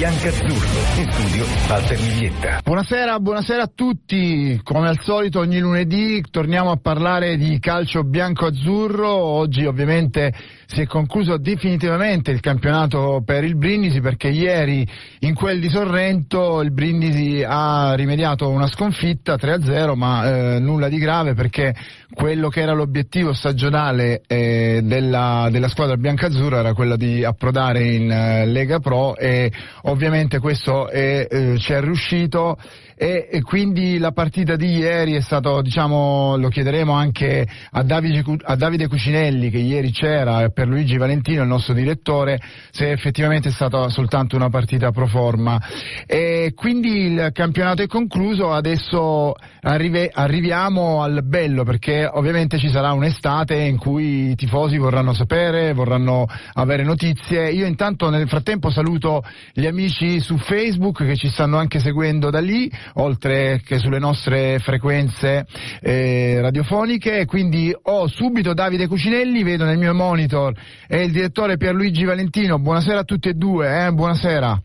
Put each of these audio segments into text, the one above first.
biancazzurro. In studio Walter Miglietta. Buonasera, buonasera a tutti. Come al solito ogni lunedì torniamo a parlare di calcio bianco-azzurro. Oggi ovviamente si è concluso definitivamente il campionato per il Brindisi perché ieri in quel di Sorrento il Brindisi ha rimediato una sconfitta 3-0 ma eh, nulla di grave perché quello che era l'obiettivo stagionale eh, della, della, squadra biancazzurra era quello di approdare in eh, Lega Pro e ovviamente questo è, eh, ci è riuscito e, e, quindi la partita di ieri è stato, diciamo, lo chiederemo anche a Davide, a Davide Cucinelli che ieri c'era per Luigi Valentino, il nostro direttore, se effettivamente è stata soltanto una partita pro forma. E quindi il campionato è concluso, adesso arrive, arriviamo al bello perché ovviamente ci sarà un'estate in cui i tifosi vorranno sapere, vorranno avere notizie. Io intanto nel frattempo saluto gli amici su Facebook che ci stanno anche seguendo da lì oltre che sulle nostre frequenze eh, radiofoniche. Quindi ho subito Davide Cucinelli, vedo nel mio monitor, e il direttore Pierluigi Valentino. Buonasera a tutti e due, eh? buonasera.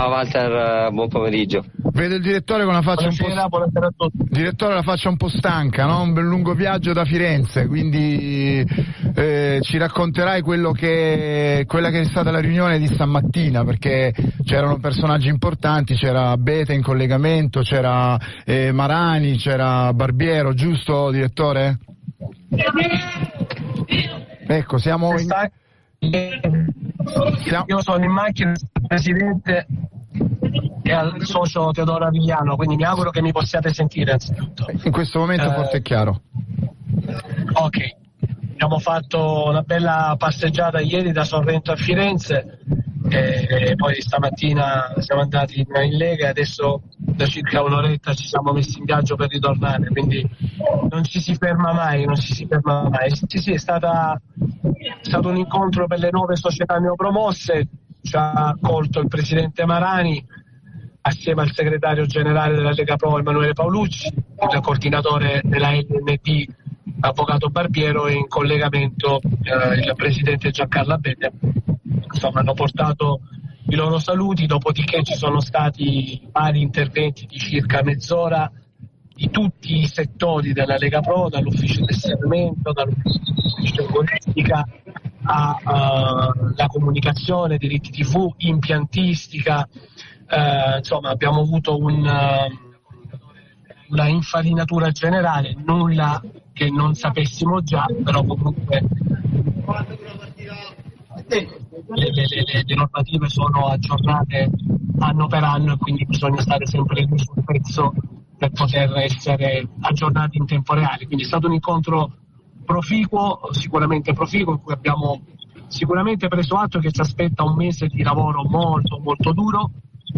Ciao Walter, buon pomeriggio. Vedo il direttore con la faccia buonasera, un po'. a tutti. Direttore la faccia un po' stanca, no? Un bel lungo viaggio da Firenze, quindi eh, ci racconterai quello che, quella che è stata la riunione di stamattina, perché c'erano personaggi importanti, c'era Bete in collegamento, c'era eh, Marani, c'era Barbiero, giusto direttore? Ecco, siamo in... Io sono in macchina, presidente e al socio Teodoro Avigliano, quindi mi auguro che mi possiate sentire anzitutto. In questo momento eh, forte e chiaro. Ok, abbiamo fatto una bella passeggiata ieri da Sorrento a Firenze e poi stamattina siamo andati in Lega e adesso da circa un'oretta ci siamo messi in viaggio per ritornare, quindi non ci si ferma mai, non ci si ferma mai. Sì, sì, è, stata, è stato un incontro per le nuove società neopromosse, ci ha accolto il presidente Marani assieme al segretario generale della Lega Pro Emanuele Paolucci, il coordinatore della LND Avvocato Barbiero e in collegamento eh, il presidente Giancarlo Abete. Insomma, hanno portato i loro saluti, dopodiché ci sono stati vari interventi di circa mezz'ora di tutti i settori della Lega Pro, dall'ufficio del segmento, dall'ufficio politica alla comunicazione, diritti TV, impiantistica, eh, insomma abbiamo avuto un, una infarinatura generale, nulla che non sapessimo già, però comunque le, le, le, le, normative sono aggiornate anno per anno e quindi bisogna stare sempre lì sul pezzo per poter essere aggiornati in tempo reale. Quindi è stato un incontro proficuo, sicuramente proficuo, in cui abbiamo sicuramente preso atto che ci aspetta un mese di lavoro molto molto duro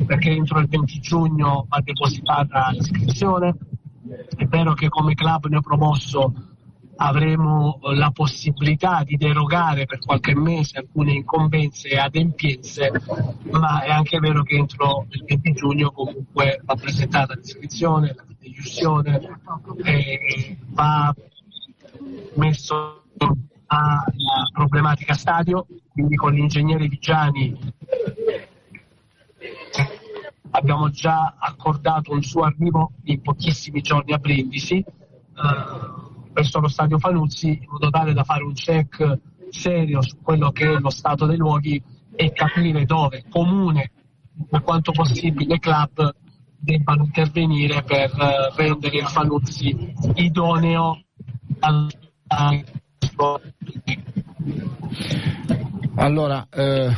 perché entro il 20 giugno va depositata l'iscrizione. È vero che come club ne ho promosso avremo la possibilità di derogare per qualche mese alcune incombenze e adempienze, ma è anche vero che entro il 20 giugno comunque va presentata l'iscrizione, la discussione e va messo alla problematica stadio, quindi con l'ingegnere Vigiani abbiamo già accordato un suo arrivo in pochissimi giorni a Brindisi. Eh, lo stadio Fanuzzi in modo tale da fare un check serio su quello che è lo stato dei luoghi e capire dove comune per quanto possibile club debbano intervenire per uh, rendere il Fanuzzi idoneo al allora, eh,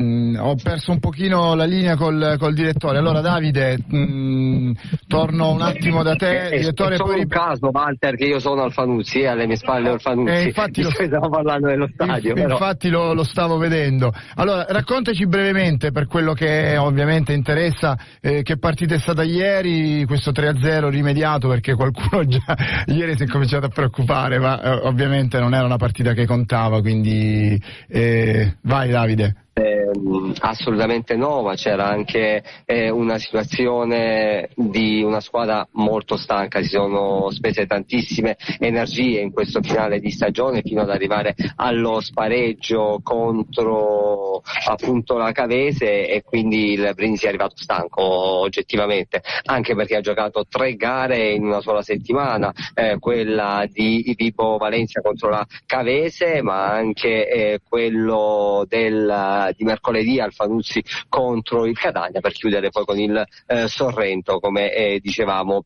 mm, ho perso un pochino la linea col, col direttore. Allora Davide, mm, torno un attimo da te. È, direttore, è solo poi... un caso, Walter, che io sono al Fanuzzi, eh, alle mie spalle al Fanuzzi. Eh, infatti lo... Stiamo parlando dello stadio. Inf- infatti lo, lo, stavo vedendo. Allora, raccontaci brevemente, per quello che ovviamente interessa, eh, che partita è stata ieri, questo 3-0 rimediato, perché qualcuno già ieri si è cominciato a preoccupare, ma eh, ovviamente non era una partita che contava, quindi eh, vai Davide. Ehm, assolutamente no, ma c'era anche eh, una situazione di una squadra molto stanca, si sono spese tantissime energie in questo finale di stagione fino ad arrivare allo spareggio contro appunto la Cavese e quindi il Brindisi è arrivato stanco oggettivamente, anche perché ha giocato tre gare in una sola settimana, eh, quella di Vibo Valencia contro la Cavese, ma anche eh, quello del di mercoledì al Fanuzzi contro il Catania per chiudere poi con il eh, Sorrento come eh, dicevamo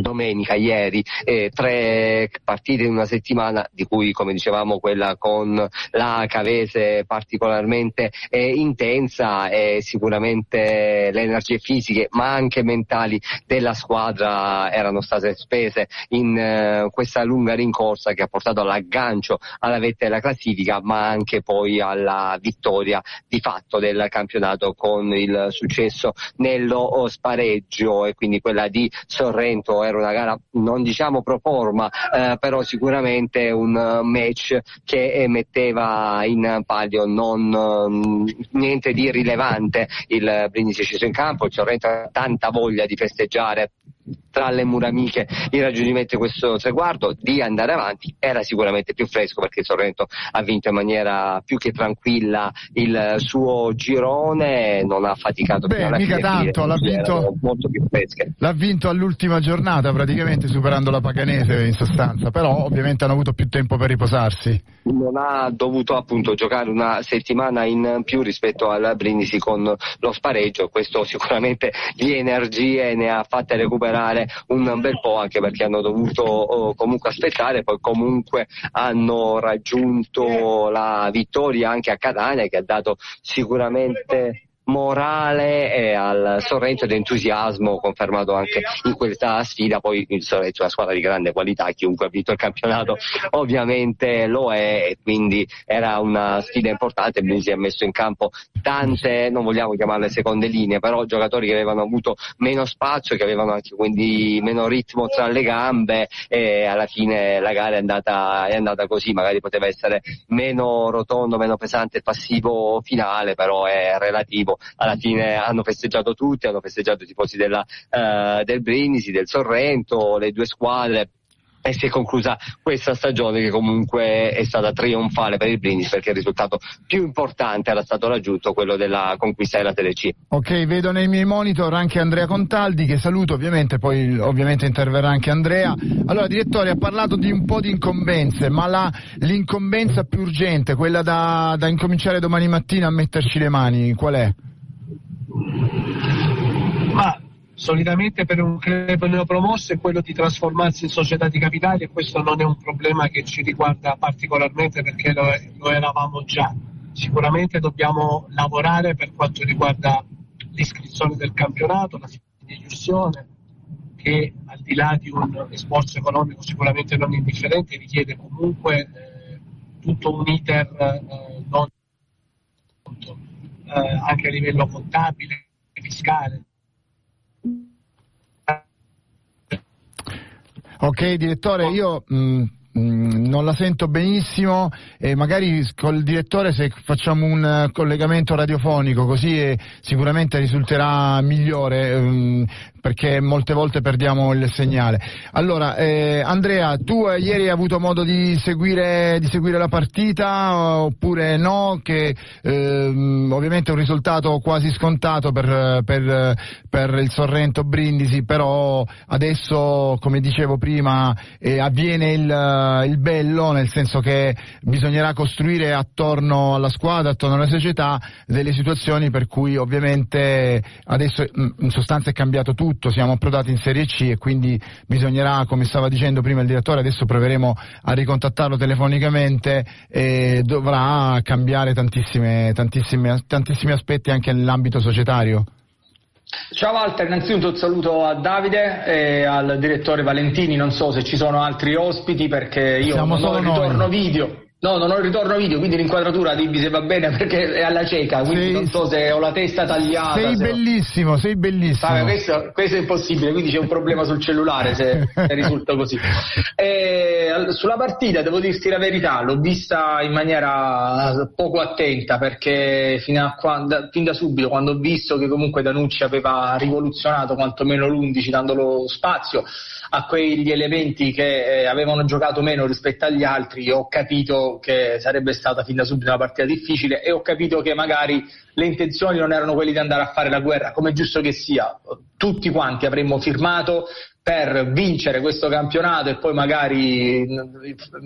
domenica, ieri, eh, tre partite in una settimana, di cui come dicevamo quella con la Cavese particolarmente eh, intensa e sicuramente le energie fisiche ma anche mentali della squadra erano state spese in eh, questa lunga rincorsa che ha portato all'aggancio alla vetta della classifica ma anche poi alla vittoria di fatto del campionato con il successo nello spareggio e quindi quella di Sorrento era una gara non diciamo pro forma, eh, però sicuramente un eh, match che metteva in palio non mm, niente di rilevante. Il Brindisi sceso in campo, il Sorrento ha tanta voglia di festeggiare tra le mura amiche il raggiungimento di questo traguardo, di andare avanti, era sicuramente più fresco perché il Sorrento ha vinto in maniera più che tranquilla il suo girone, non ha faticato Beh, mica tanto, l'ha vinto, molto più fresche. l'ha vinto all'ultima giornata praticamente superando la Paganese in sostanza, però ovviamente hanno avuto più tempo per riposarsi. Non ha dovuto appunto giocare una settimana in più rispetto al Brindisi con lo spareggio, questo sicuramente di energie ne ha fatte recuperare un bel po' anche perché hanno dovuto oh, comunque aspettare, poi comunque hanno raggiunto la vittoria anche a Catania che ha dato sicuramente morale e al Sorrento entusiasmo confermato anche in questa sfida. Poi il Sorrento è una squadra di grande qualità chiunque ha vinto il campionato ovviamente lo è e quindi era una sfida importante. Lui si è messo in campo tante non vogliamo chiamarle seconde linee però giocatori che avevano avuto meno spazio che avevano anche quindi meno ritmo tra le gambe e alla fine la gara è andata, è andata così. Magari poteva essere meno rotondo meno pesante il passivo finale però è relativo alla fine hanno festeggiato tutti, hanno festeggiato i tifosi della, eh, del Brindisi, del Sorrento, le due squadre e si è conclusa questa stagione che comunque è stata trionfale per il Brindisi perché il risultato più importante era stato raggiunto quello della conquista della Tele Ok, vedo nei miei monitor anche Andrea Contaldi che saluto ovviamente, poi ovviamente interverrà anche Andrea. Allora direttore ha parlato di un po' di incombenze, ma la, l'incombenza più urgente, quella da, da incominciare domani mattina a metterci le mani, qual è? Ma solitamente per un club neopromosso è quello di trasformarsi in società di capitali e questo non è un problema che ci riguarda particolarmente perché lo, lo eravamo già. Sicuramente dobbiamo lavorare per quanto riguarda l'iscrizione del campionato, la fideiussione, che al di là di un sforzo economico sicuramente non indifferente richiede comunque eh, tutto un iter eh, non eh, anche a livello contabile, fiscale. Ok direttore, io mh, mm, mh, non la sento benissimo e magari col direttore se facciamo un collegamento radiofonico così eh, sicuramente risulterà migliore. Mh, perché molte volte perdiamo il segnale. Allora, eh, Andrea, tu eh, ieri hai avuto modo di seguire, di seguire la partita oppure no? Che ehm, ovviamente è un risultato quasi scontato per, per, per, il Sorrento Brindisi, però adesso, come dicevo prima, eh, avviene il, il bello, nel senso che bisognerà costruire attorno alla squadra, attorno alla società, delle situazioni per cui ovviamente adesso in sostanza è cambiato tutto tutto, siamo approdati in Serie C e quindi bisognerà, come stava dicendo prima il direttore, adesso proveremo a ricontattarlo telefonicamente e dovrà cambiare tantissime, tantissime, tantissimi aspetti anche nell'ambito societario. Ciao Walter, innanzitutto un saluto a Davide e al direttore Valentini, non so se ci sono altri ospiti perché io Siamo non ho il ritorno noi. video No, non ho il ritorno video, quindi l'inquadratura dimmi se va bene perché è alla cieca, quindi sei, non so se ho la testa tagliata. Sei bellissimo, no. sei bellissimo. Vabbè, questo, questo, è impossibile, quindi c'è un problema sul cellulare se, se risulta così. E, sulla partita, devo dirti la verità, l'ho vista in maniera poco attenta perché quando, fin da subito, quando ho visto che comunque Danucci aveva rivoluzionato quantomeno l'11 dandolo spazio, a quegli elementi che eh, avevano giocato meno rispetto agli altri, ho capito che sarebbe stata fin da subito una partita difficile e ho capito che magari le intenzioni non erano quelle di andare a fare la guerra, come è giusto che sia. Tutti quanti avremmo firmato per vincere questo campionato e poi magari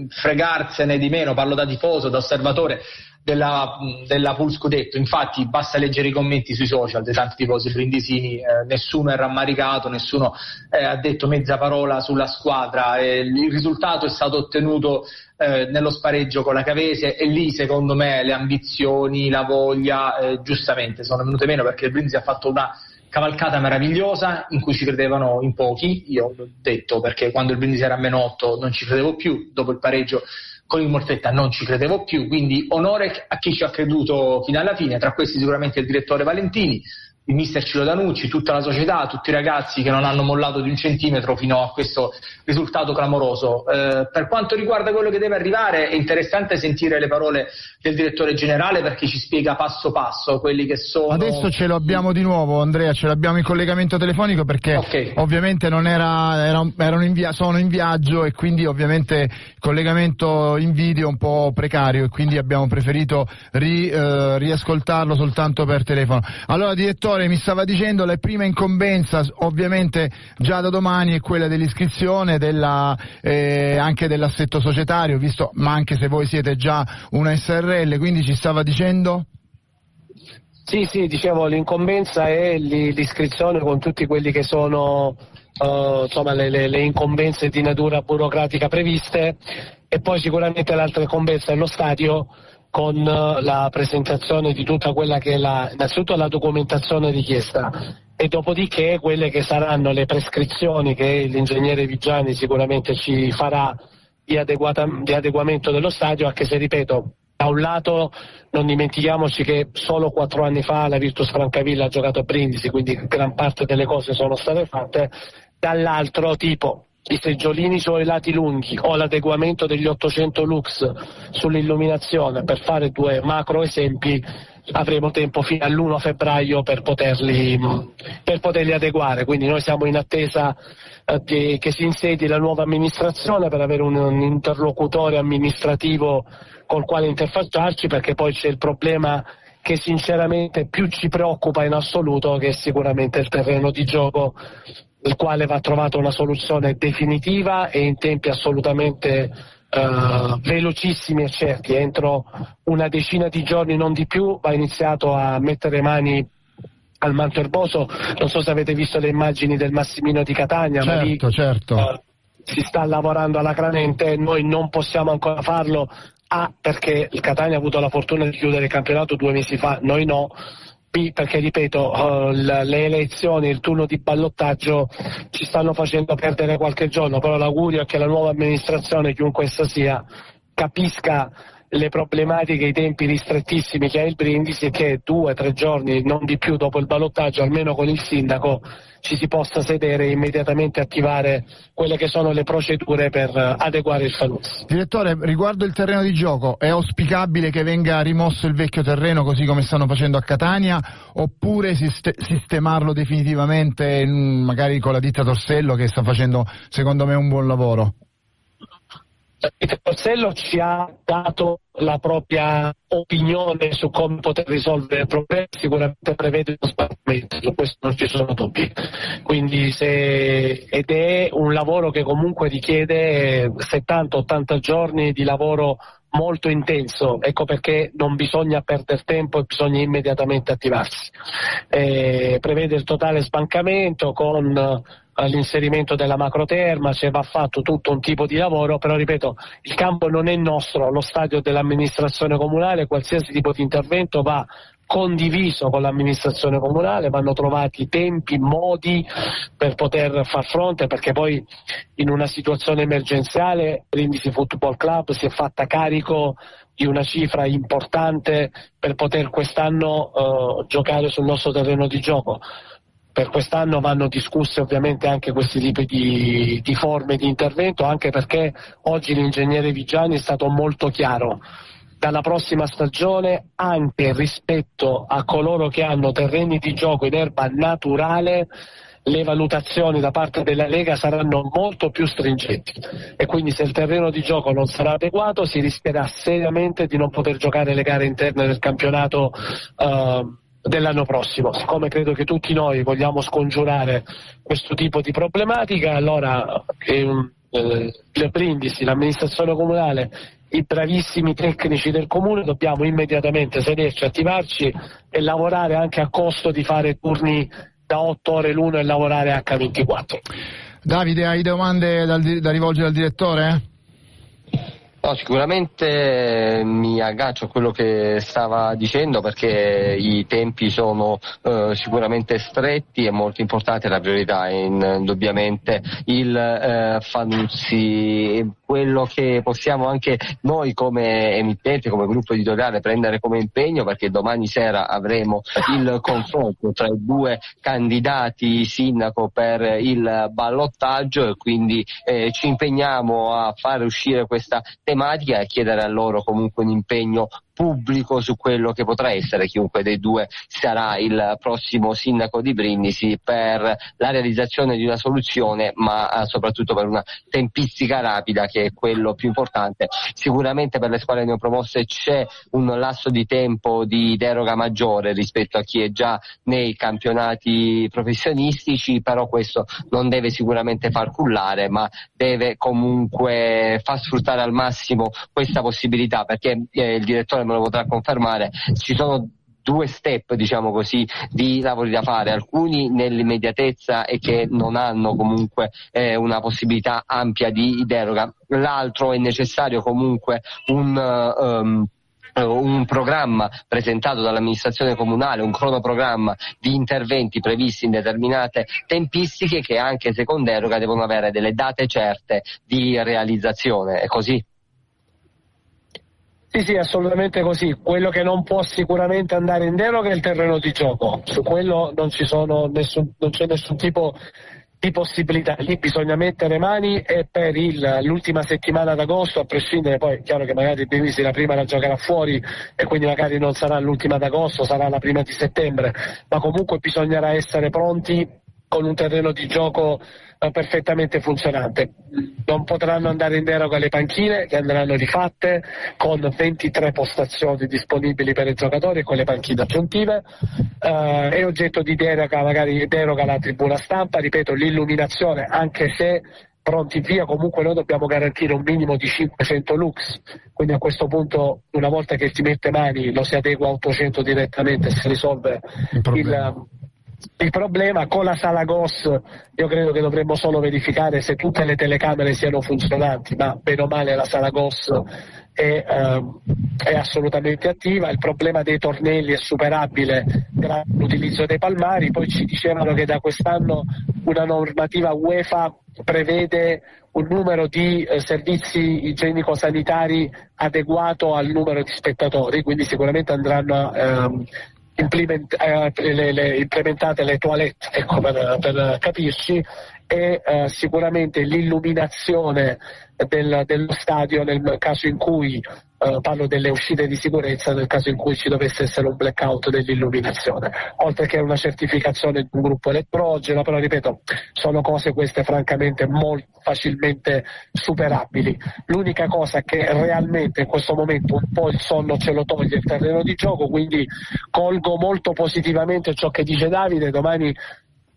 fregarsene di meno, parlo da tifoso, da osservatore, della, della Pool Scudetto. Infatti basta leggere i commenti sui social dei tanti tifosi brindisini, eh, nessuno è rammaricato, nessuno eh, ha detto mezza parola sulla squadra, eh, il risultato è stato ottenuto eh, nello spareggio con la Cavese e lì secondo me le ambizioni, la voglia eh, giustamente sono venute meno perché il Brindisi ha fatto una cavalcata meravigliosa in cui ci credevano in pochi, io l'ho detto perché quando il Brindisi era a meno 8 non ci credevo più, dopo il pareggio con il Morfetta non ci credevo più, quindi onore a chi ci ha creduto fino alla fine, tra questi sicuramente il direttore Valentini, il mister Ciro Danucci, tutta la società, tutti i ragazzi che non hanno mollato di un centimetro fino a questo risultato clamoroso. Eh, per quanto riguarda quello che deve arrivare, è interessante sentire le parole del direttore generale perché ci spiega passo passo quelli che sono. Adesso ce lo abbiamo di nuovo, Andrea, ce l'abbiamo in collegamento telefonico perché okay. ovviamente non era, era in via, sono in viaggio e quindi ovviamente il collegamento in video è un po' precario e quindi abbiamo preferito ri, eh, riascoltarlo soltanto per telefono. Allora, direttore Direttore, mi stava dicendo la prima incombenza ovviamente già da domani è quella dell'iscrizione, della, eh, anche dell'assetto societario, visto, ma anche se voi siete già una SRL, quindi ci stava dicendo? Sì, sì, dicevo l'incombenza è l'iscrizione con tutti quelli che sono uh, insomma, le, le, le, incombenze di natura burocratica previste e poi sicuramente l'altra incombenza è lo stadio con eh, la presentazione di tutta quella che è la, innanzitutto la documentazione richiesta e dopodiché quelle che saranno le prescrizioni che l'ingegnere Vigiani sicuramente ci farà di, di adeguamento dello stadio, anche se ripeto, da un lato non dimentichiamoci che solo quattro anni fa la Virtus Francavilla ha giocato a Brindisi, quindi gran parte delle cose sono state fatte, dall'altro tipo i seggiolini sui lati lunghi o l'adeguamento degli 800 lux sull'illuminazione, per fare due macro esempi, avremo tempo fino all'1 febbraio per poterli, per poterli adeguare. Quindi noi siamo in attesa eh, di, che si insedi la nuova amministrazione per avere un, un interlocutore amministrativo col quale interfacciarci perché poi c'è il problema che sinceramente più ci preoccupa in assoluto che è sicuramente il terreno di gioco il quale va trovata una soluzione definitiva e in tempi assolutamente uh, velocissimi e certi. Entro una decina di giorni, non di più, va iniziato a mettere mani al manto erboso. Non so se avete visto le immagini del Massimino di Catania, certo, ma lì certo. Uh, si sta lavorando alacremente, noi non possiamo ancora farlo. A, perché il Catania ha avuto la fortuna di chiudere il campionato due mesi fa, noi no perché ripeto uh, le elezioni, il turno di ballottaggio ci stanno facendo perdere qualche giorno, però l'augurio è che la nuova amministrazione, chiunque essa sia, capisca le problematiche, i tempi ristrettissimi che ha il Brindisi e che due o tre giorni, non di più dopo il ballottaggio, almeno con il sindaco, ci si possa sedere e immediatamente attivare quelle che sono le procedure per adeguare il Falus. Direttore, riguardo il terreno di gioco, è auspicabile che venga rimosso il vecchio terreno così come stanno facendo a Catania oppure sistemarlo definitivamente magari con la ditta Torsello che sta facendo secondo me un buon lavoro? Il Torsello ci ha dato la propria opinione su come poter risolvere il problema, sicuramente prevede uno sbarramento, su questo non ci sono dubbi. Quindi se, ed è un lavoro che comunque richiede 70-80 giorni di lavoro molto intenso, ecco perché non bisogna perdere tempo e bisogna immediatamente attivarsi. Eh, prevede il totale sbancamento con all'inserimento della macroterma, cioè va fatto tutto un tipo di lavoro, però ripeto, il campo non è nostro, lo stadio dell'amministrazione comunale, qualsiasi tipo di intervento va condiviso con l'amministrazione comunale, vanno trovati tempi, modi per poter far fronte perché poi in una situazione emergenziale Brindisi Football Club si è fatta carico di una cifra importante per poter quest'anno uh, giocare sul nostro terreno di gioco per quest'anno vanno discusse ovviamente anche questi tipi di, di, forme di intervento, anche perché oggi l'ingegnere Vigiani è stato molto chiaro. Dalla prossima stagione, anche rispetto a coloro che hanno terreni di gioco in erba naturale, le valutazioni da parte della Lega saranno molto più stringenti e quindi se il terreno di gioco non sarà adeguato si rischierà seriamente di non poter giocare le gare interne del campionato uh, dell'anno prossimo. Siccome credo che tutti noi vogliamo scongiurare questo tipo di problematica, allora eh, le Brindisi, l'amministrazione comunale, i bravissimi tecnici del comune dobbiamo immediatamente sederci, attivarci e lavorare anche a costo di fare turni da 8 ore l'uno e lavorare H24. Davide, hai domande da, da rivolgere al direttore? No, sicuramente mi aggancio a quello che stava dicendo perché i tempi sono eh, sicuramente stretti e molto importante la priorità è indubbiamente il eh, Fanuzzi. Quello che possiamo anche noi come emittente, come gruppo editoriale prendere come impegno perché domani sera avremo il confronto tra i due candidati sindaco per il ballottaggio e quindi eh, ci impegniamo a fare uscire questa tematica e chiedere a loro comunque un impegno pubblico su quello che potrà essere chiunque dei due sarà il prossimo sindaco di Brindisi per la realizzazione di una soluzione ma eh, soprattutto per una tempistica rapida che è quello più importante. Sicuramente per le squadre neopromosse c'è un lasso di tempo di deroga maggiore rispetto a chi è già nei campionati professionistici, però questo non deve sicuramente far cullare ma deve comunque far sfruttare al massimo questa possibilità perché eh, il direttore me lo potrà confermare, ci sono due step diciamo così di lavori da fare, alcuni nell'immediatezza e che non hanno comunque eh, una possibilità ampia di deroga, l'altro è necessario comunque un um, un programma presentato dall'amministrazione comunale, un cronoprogramma di interventi previsti in determinate tempistiche che anche se con deroga devono avere delle date certe di realizzazione. È così? Sì, sì, assolutamente così. Quello che non può sicuramente andare in deroga è il terreno di gioco. Su quello non, nessun, non c'è nessun tipo di possibilità. Lì bisogna mettere mani e per il, l'ultima settimana d'agosto, a prescindere poi è chiaro che magari Brindisi la prima la giocherà fuori e quindi magari non sarà l'ultima d'agosto, sarà la prima di settembre, ma comunque bisognerà essere pronti con un terreno di gioco perfettamente funzionante. Non potranno andare in deroga le panchine che andranno rifatte con 23 postazioni disponibili per i giocatori e con le panchine aggiuntive. Uh, è oggetto di deroga, magari deroga la tribuna stampa, ripeto, l'illuminazione, anche se pronti via, comunque noi dobbiamo garantire un minimo di 500 lux, quindi a questo punto una volta che si mette mani lo si adegua a 800 direttamente e si risolve il, il il problema con la sala GOS io credo che dovremmo solo verificare se tutte le telecamere siano funzionanti, ma bene o male la sala GOS è, eh, è assolutamente attiva. Il problema dei tornelli è superabile grazie all'utilizzo dei palmari. Poi ci dicevano che da quest'anno una normativa UEFA prevede un numero di eh, servizi igienico-sanitari adeguato al numero di spettatori, quindi sicuramente andranno ehm, implement, eh, le, le, implementate le toilette, ecco, per, per capirci, e eh, sicuramente l'illuminazione del, dello stadio nel caso in cui Uh, parlo delle uscite di sicurezza nel caso in cui ci dovesse essere un blackout dell'illuminazione, oltre che una certificazione di un gruppo elettrogeno, però ripeto, sono cose queste francamente molto facilmente superabili. L'unica cosa che realmente in questo momento un po' il sonno ce lo toglie il terreno di gioco, quindi colgo molto positivamente ciò che dice Davide, domani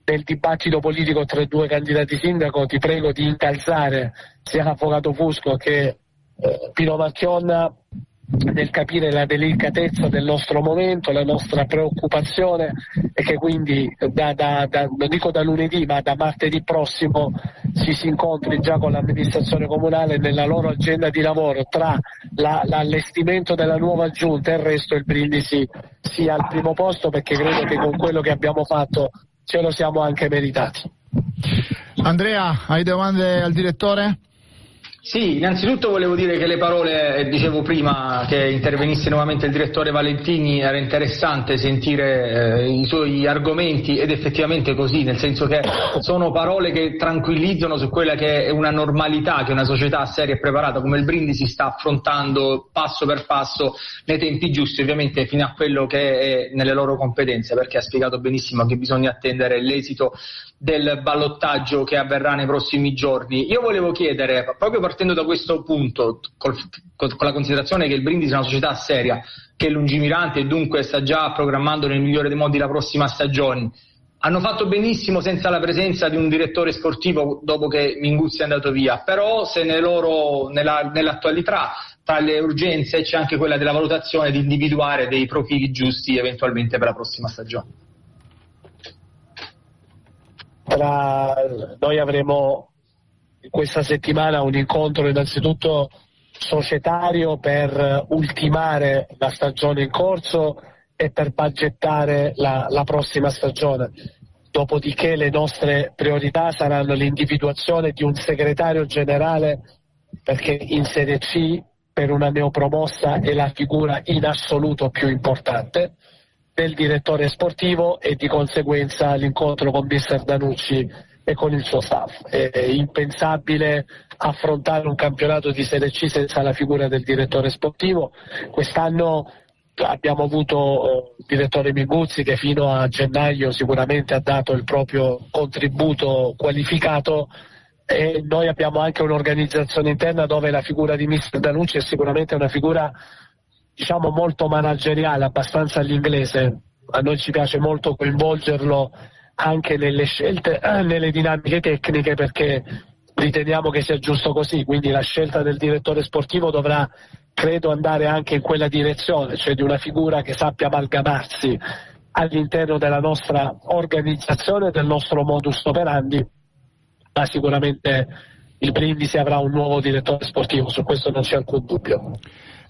nel dibattito politico tra i due candidati sindaco ti prego di incalzare sia l'avvocato Fusco che eh, Pino Marchionna nel capire la delicatezza del nostro momento, la nostra preoccupazione e che quindi da, da, da, non dico da lunedì ma da martedì prossimo si, si incontri già con l'amministrazione comunale nella loro agenda di lavoro tra la, l'allestimento della nuova giunta e il resto il brindisi sia al primo posto perché credo che con quello che abbiamo fatto ce lo siamo anche meritati. Andrea, hai domande al direttore? Sì, innanzitutto volevo dire che le parole, eh, dicevo prima che intervenisse nuovamente il direttore Valentini, era interessante sentire eh, i suoi argomenti ed effettivamente così, nel senso che sono parole che tranquillizzano su quella che è una normalità che una società seria e preparata come il Brindisi sta affrontando passo per passo nei tempi giusti, ovviamente fino a quello che è nelle loro competenze, perché ha spiegato benissimo che bisogna attendere l'esito del ballottaggio che avverrà nei prossimi giorni. Io volevo chiedere, proprio partendo da questo punto, col, con la considerazione che il Brindisi è una società seria, che è lungimirante e dunque sta già programmando nel migliore dei modi la prossima stagione, hanno fatto benissimo senza la presenza di un direttore sportivo dopo che Minguzzi è andato via, però se loro, nella, nell'attualità tra le urgenze c'è anche quella della valutazione di individuare dei profili giusti eventualmente per la prossima stagione. Tra, noi avremo questa settimana un incontro innanzitutto societario per ultimare la stagione in corso e per budgettare la, la prossima stagione. Dopodiché le nostre priorità saranno l'individuazione di un segretario generale perché in Serie C per una neopromossa è la figura in assoluto più importante del direttore sportivo e di conseguenza l'incontro con mister Danucci e con il suo staff. È impensabile affrontare un campionato di Serie C senza la figura del direttore sportivo. Quest'anno abbiamo avuto eh, il direttore Minguzzi che fino a gennaio sicuramente ha dato il proprio contributo qualificato e noi abbiamo anche un'organizzazione interna dove la figura di mister Danucci è sicuramente una figura diciamo molto manageriale, abbastanza all'inglese. A noi ci piace molto coinvolgerlo anche nelle scelte, eh, nelle dinamiche tecniche perché riteniamo che sia giusto così, quindi la scelta del direttore sportivo dovrà credo andare anche in quella direzione, cioè di una figura che sappia amalgamarsi all'interno della nostra organizzazione, del nostro modus operandi, ma sicuramente il Brindisi avrà un nuovo direttore sportivo, su questo non c'è alcun dubbio.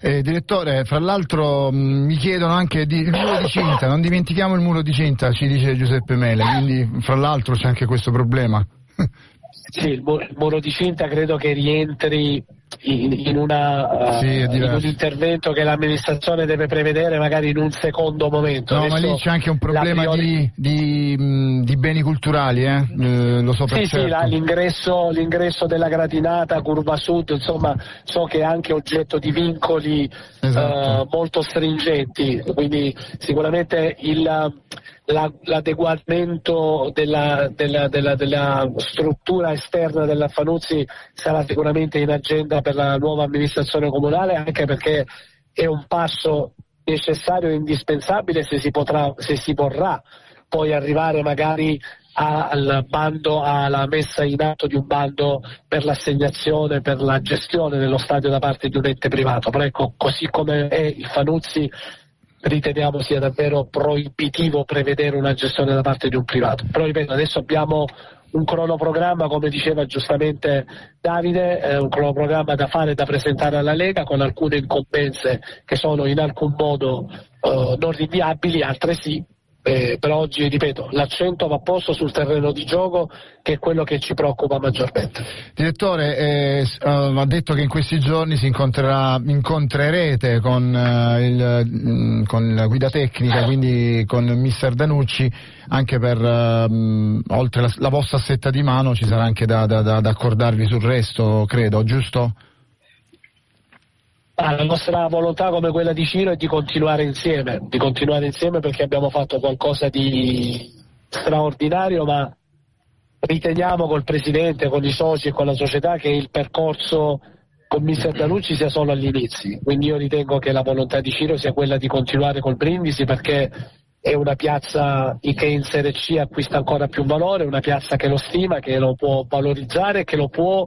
Eh, direttore, fra l'altro mm, mi chiedono anche di, il muro di cinta, non dimentichiamo il muro di cinta, ci dice Giuseppe Mele, quindi fra l'altro c'è anche questo problema. sì, il muro di cinta credo che rientri in, in, una, sì, uh, in, un intervento che l'amministrazione deve prevedere magari in un secondo momento. No, Adesso ma lì c'è anche un problema priori... di, di, di, beni culturali, eh? Eh, lo so per sì, certo. Sì, l'ingresso, l'ingresso, della gradinata, curva sud, insomma, so che è anche oggetto di vincoli esatto. uh, molto stringenti, quindi sicuramente il l'adeguamento della, della, della, della, struttura esterna della Fanuzzi sarà sicuramente in agenda per la nuova amministrazione comunale anche perché è un passo necessario e indispensabile se si, potrà, se si vorrà poi arrivare magari al bando, alla messa in atto di un bando per l'assegnazione, per la gestione dello stadio da parte di un ente privato. Però ecco, così come è il Fanuzzi riteniamo sia davvero proibitivo prevedere una gestione da parte di un privato. Però ripeto, adesso abbiamo un cronoprogramma, come diceva giustamente Davide, eh, un cronoprogramma da fare e da presentare alla Lega con alcune incombenze che sono in alcun modo eh, non rinviabili, altre sì, eh, per oggi, ripeto, l'accento va posto sul terreno di gioco che è quello che ci preoccupa maggiormente. Direttore, eh, uh, ha detto che in questi giorni si incontrerete con, uh, il, mm, con, la guida tecnica, quindi con il mister Danucci, anche per, uh, oltre la, la, vostra setta di mano, ci sarà anche da, da, da accordarvi sul resto, credo, giusto? Ah, la nostra volontà come quella di Ciro è di continuare insieme, di continuare insieme perché abbiamo fatto qualcosa di straordinario, ma riteniamo col Presidente, con i soci e con la società che il percorso con Mister Danucci sia solo agli inizi. Quindi io ritengo che la volontà di Ciro sia quella di continuare col Brindisi perché è una piazza che in Serie C acquista ancora più valore, una piazza che lo stima, che lo può valorizzare, che lo può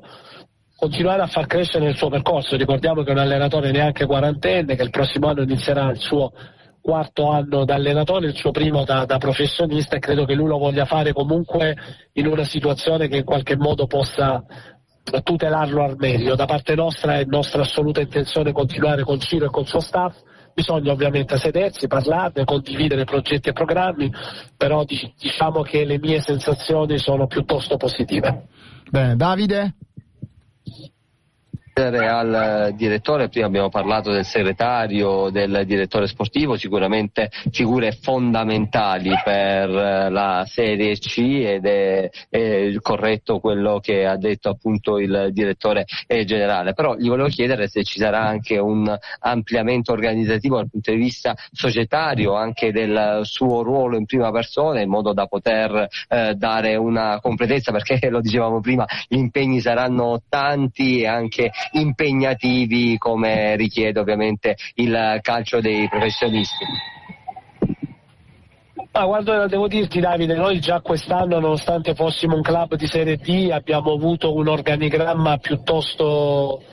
continuare a far crescere il suo percorso. Ricordiamo che è un allenatore neanche quarantenne, che il prossimo anno inizierà il suo quarto anno da allenatore, il suo primo da, da, professionista e credo che lui lo voglia fare comunque in una situazione che in qualche modo possa tutelarlo al meglio. Da parte nostra è nostra assoluta intenzione continuare con Ciro e col suo staff. Bisogna ovviamente sedersi, parlarne, condividere progetti e programmi, però diciamo che le mie sensazioni sono piuttosto positive. Bene, Davide? Al direttore, prima abbiamo parlato del segretario, del direttore sportivo, sicuramente figure fondamentali per eh, la Serie C ed è, è corretto quello che ha detto appunto il direttore eh, generale, però gli volevo chiedere se ci sarà anche un ampliamento organizzativo dal punto di vista societario, anche del suo ruolo in prima persona, in modo da poter eh, dare una completezza, perché lo dicevamo prima, gli impegni saranno tanti e anche impegnativi come richiede ovviamente il calcio dei professionisti. Ah, guarda, devo dirti Davide, noi già quest'anno, nonostante fossimo un club di Serie D, abbiamo avuto un organigramma piuttosto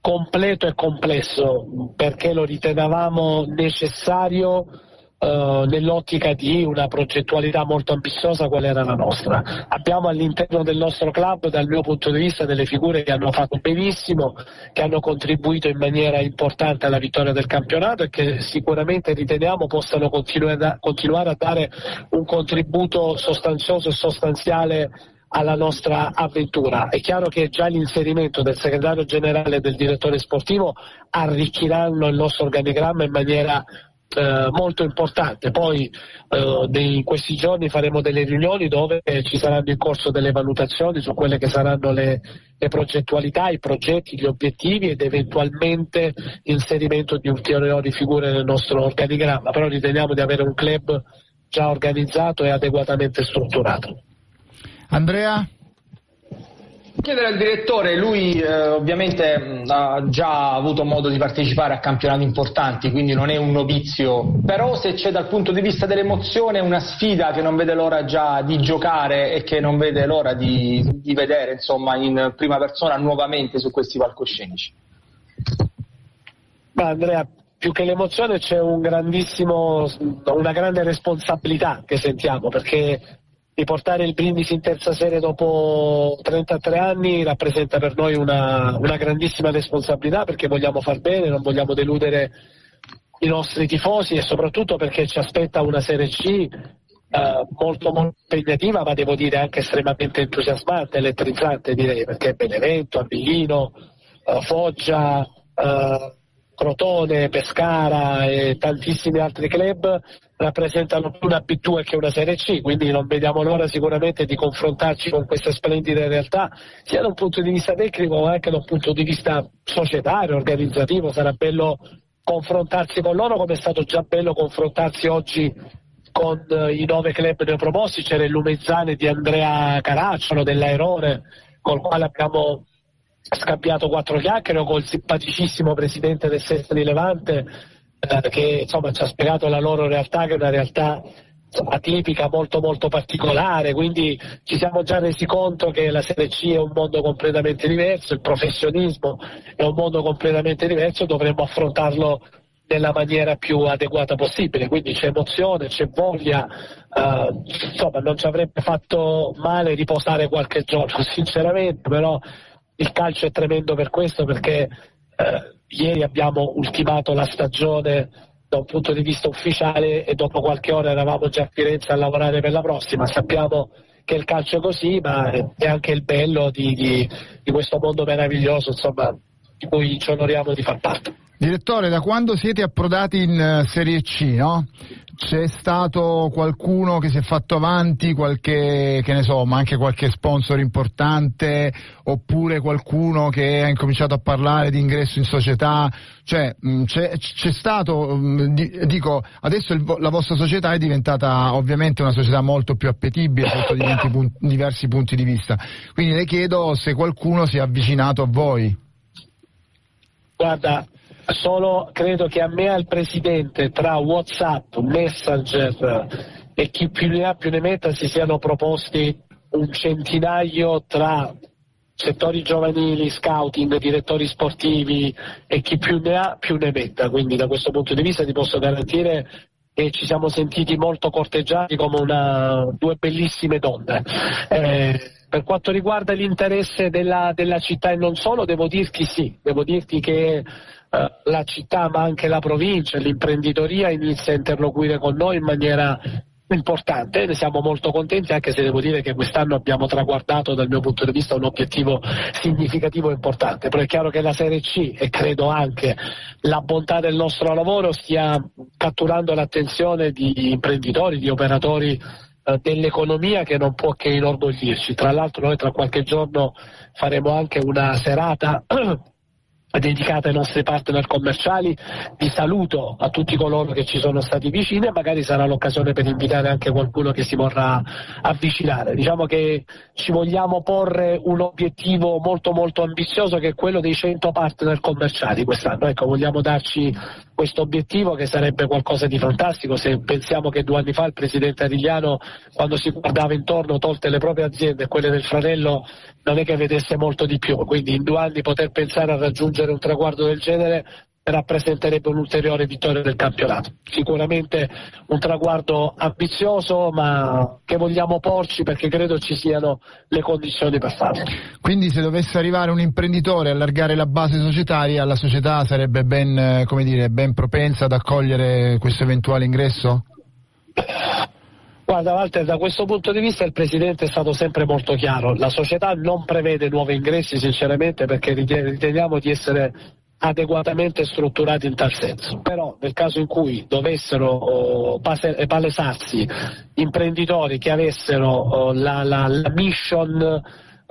completo e complesso perché lo ritenevamo necessario eh, nell'ottica di una progettualità molto ambiziosa qual era la nostra. Abbiamo all'interno del nostro club, dal mio punto di vista, delle figure che hanno fatto benissimo, che hanno contribuito in maniera importante alla vittoria del campionato e che sicuramente riteniamo possano continuare a dare un contributo sostanzioso e sostanziale alla nostra avventura. È chiaro che già l'inserimento del segretario generale e del direttore sportivo arricchiranno il nostro organigramma in maniera eh, molto importante. Poi eh, in questi giorni faremo delle riunioni dove ci saranno in corso delle valutazioni su quelle che saranno le, le progettualità, i progetti, gli obiettivi ed eventualmente l'inserimento di ulteriori figure nel nostro organigramma, però riteniamo di avere un club già organizzato e adeguatamente strutturato. Andrea? Chiedere al direttore, lui eh, ovviamente ha già avuto modo di partecipare a campionati importanti, quindi non è un novizio, però se c'è dal punto di vista dell'emozione una sfida che non vede l'ora già di giocare e che non vede l'ora di, di vedere insomma, in prima persona nuovamente su questi palcoscenici. Ma Andrea, più che l'emozione c'è un una grande responsabilità che sentiamo perché di portare il Brindisi in terza serie dopo 33 anni rappresenta per noi una, una grandissima responsabilità perché vogliamo far bene, non vogliamo deludere i nostri tifosi e soprattutto perché ci aspetta una Serie C eh, molto, molto impegnativa ma devo dire anche estremamente entusiasmante, elettrizzante direi perché Benevento, Avellino, eh, Foggia, eh, Crotone, Pescara e tantissimi altri club rappresentano più una B2 che una Serie C, quindi non vediamo l'ora sicuramente di confrontarci con queste splendide realtà, sia da un punto di vista tecnico ma anche da un punto di vista societario, organizzativo, sarà bello confrontarsi con loro come è stato già bello confrontarsi oggi con eh, i nove club neoproposti, c'era il Lumezzane di Andrea Caracciolo dell'Aerone, col quale abbiamo scambiato quattro chiacchiere, o col simpaticissimo presidente del Sesta di Levante eh, che insomma, ci ha spiegato la loro realtà che è una realtà atipica, molto molto particolare, quindi ci siamo già resi conto che la Serie C è un mondo completamente diverso, il professionismo è un mondo completamente diverso, dovremmo affrontarlo nella maniera più adeguata possibile, quindi c'è emozione, c'è voglia, eh, insomma non ci avrebbe fatto male riposare qualche giorno, sinceramente, però il calcio è tremendo per questo perché eh, ieri abbiamo ultimato la stagione da un punto di vista ufficiale e dopo qualche ora eravamo già a Firenze a lavorare per la prossima. Sappiamo che il calcio è così, ma è anche il bello di, di, di questo mondo meraviglioso insomma, di cui ci onoriamo di far parte. Direttore, da quando siete approdati in eh, Serie C, no? C'è stato qualcuno che si è fatto avanti, qualche, che ne so, ma anche qualche sponsor importante, oppure qualcuno che ha incominciato a parlare di ingresso in società? Cioè, mm, c'è, c'è stato, mm, dico, adesso il, la vostra società è diventata ovviamente una società molto più appetibile sotto diversi punti di vista. Quindi le chiedo se qualcuno si è avvicinato a voi. Guarda, solo credo che a me al Presidente tra Whatsapp, Messenger e chi più ne ha più ne metta si siano proposti un centinaio tra settori giovanili, scouting, direttori sportivi e chi più ne ha più ne metta, quindi da questo punto di vista ti posso garantire e ci siamo sentiti molto corteggiati come una, due bellissime donne. Eh, per quanto riguarda l'interesse della, della, città e non solo, devo dirti sì, devo dirti che la città ma anche la provincia, l'imprenditoria inizia a interloquire con noi in maniera importante, ne siamo molto contenti anche se devo dire che quest'anno abbiamo traguardato dal mio punto di vista un obiettivo significativo e importante, però è chiaro che la Serie C e credo anche la bontà del nostro lavoro stia catturando l'attenzione di imprenditori, di operatori eh, dell'economia che non può che inorgoglirci. Tra l'altro noi tra qualche giorno faremo anche una serata dedicata ai nostri partner commerciali. Vi saluto a tutti coloro che ci sono stati vicini e magari sarà l'occasione per invitare anche qualcuno che si vorrà avvicinare. Diciamo che ci vogliamo porre un obiettivo molto molto ambizioso che è quello dei 100 partner commerciali quest'anno. Ecco, vogliamo darci questo obiettivo che sarebbe qualcosa di fantastico se pensiamo che due anni fa il presidente Arigliano quando si guardava intorno tolte le proprie aziende e quelle del fratello non è che vedesse molto di più, quindi in due anni poter pensare a raggiungere un traguardo del genere rappresenterebbe un'ulteriore vittoria del campionato. Sicuramente un traguardo ambizioso ma che vogliamo porci perché credo ci siano le condizioni per farlo. Quindi se dovesse arrivare un imprenditore a allargare la base societaria la società sarebbe ben, eh, dire, ben propensa ad accogliere questo eventuale ingresso? Guarda Walter, da questo punto di vista il Presidente è stato sempre molto chiaro, la società non prevede nuovi ingressi sinceramente perché riteniamo di essere adeguatamente strutturati in tal senso. Però nel caso in cui dovessero oh, palesarsi imprenditori che avessero oh, la, la, la mission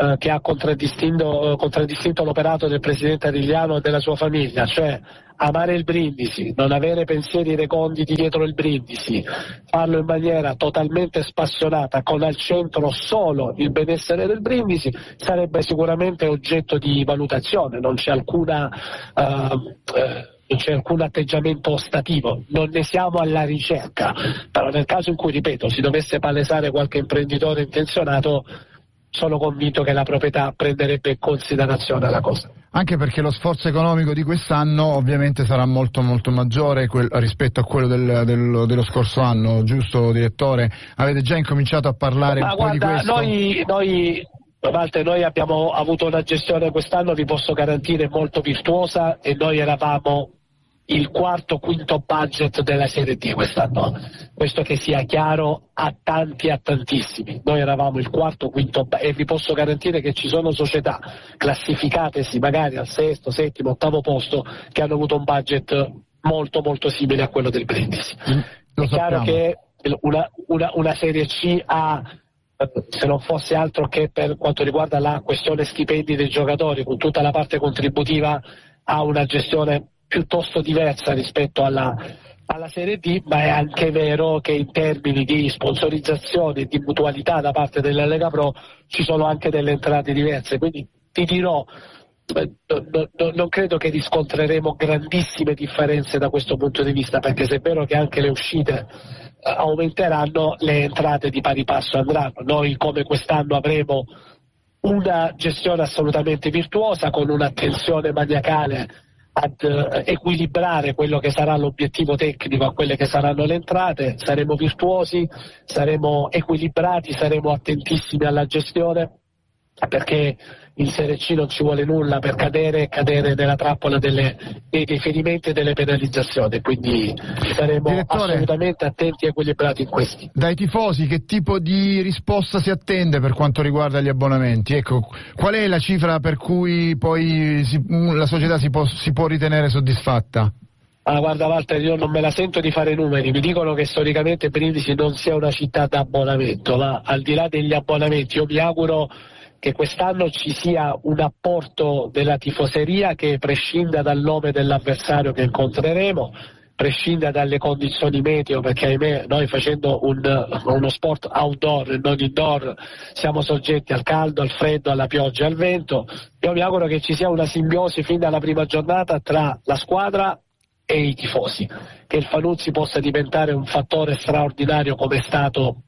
eh, che ha contraddistinto, contraddistinto, l'operato del presidente Arigliano e della sua famiglia, cioè amare il brindisi, non avere pensieri reconditi dietro il brindisi, farlo in maniera totalmente spassionata, con al centro solo il benessere del brindisi, sarebbe sicuramente oggetto di valutazione, non c'è alcuna. Uh, non c'è alcun atteggiamento ostativo, non ne siamo alla ricerca, però nel caso in cui, ripeto, si dovesse palesare qualche imprenditore intenzionato, sono convinto che la proprietà prenderebbe in considerazione la cosa. Anche perché lo sforzo economico di quest'anno ovviamente sarà molto molto maggiore quel, rispetto a quello del, del, dello scorso anno, giusto direttore? Avete già incominciato a parlare Ma un guarda, po' di questo? Noi, noi, Walter, noi abbiamo avuto una gestione quest'anno, vi posso garantire, molto virtuosa e noi eravamo il quarto quinto budget della Serie D quest'anno. Questo che sia chiaro a tanti e a tantissimi. Noi eravamo il quarto quinto e vi posso garantire che ci sono società classificatesi magari al sesto, settimo, ottavo posto che hanno avuto un budget molto molto simile a quello del Brindisi. Mm, È chiaro che una, una, una Serie C ha se non fosse altro che per quanto riguarda la questione stipendi dei giocatori, con tutta la parte contributiva, ha una gestione piuttosto diversa rispetto alla, alla Serie D, ma è anche vero che in termini di sponsorizzazione e di mutualità da parte della Lega Pro ci sono anche delle entrate diverse, quindi ti dirò no, no, non credo che riscontreremo grandissime differenze da questo punto di vista, perché se è vero che anche le uscite eh, aumenteranno, le entrate di pari passo andranno. Noi come quest'anno avremo una gestione assolutamente virtuosa con un'attenzione maniacale ad eh, equilibrare quello che sarà l'obiettivo tecnico a quelle che saranno le entrate, saremo virtuosi, saremo equilibrati, saremo attentissimi alla gestione perché in Serie C non ci vuole nulla per cadere e cadere nella trappola delle, dei riferimenti e delle penalizzazioni, quindi saremo Direttore, assolutamente attenti e equilibrati in questi. Dai tifosi che tipo di risposta si attende per quanto riguarda gli abbonamenti? Ecco, qual è la cifra per cui poi si, la società si può, si può ritenere soddisfatta? Ah, guarda Walter, io non me la sento di fare numeri, mi dicono che storicamente Brindisi non sia una città d'abbonamento, ma al di là degli abbonamenti io mi auguro che quest'anno ci sia un apporto della tifoseria che prescinda dal nome dell'avversario che incontreremo, prescinda dalle condizioni meteo, perché ahimè noi facendo un, uno sport outdoor e non indoor siamo soggetti al caldo, al freddo, alla pioggia al vento. Io mi auguro che ci sia una simbiosi fin dalla prima giornata tra la squadra e i tifosi, che il Fanuzzi possa diventare un fattore straordinario come è stato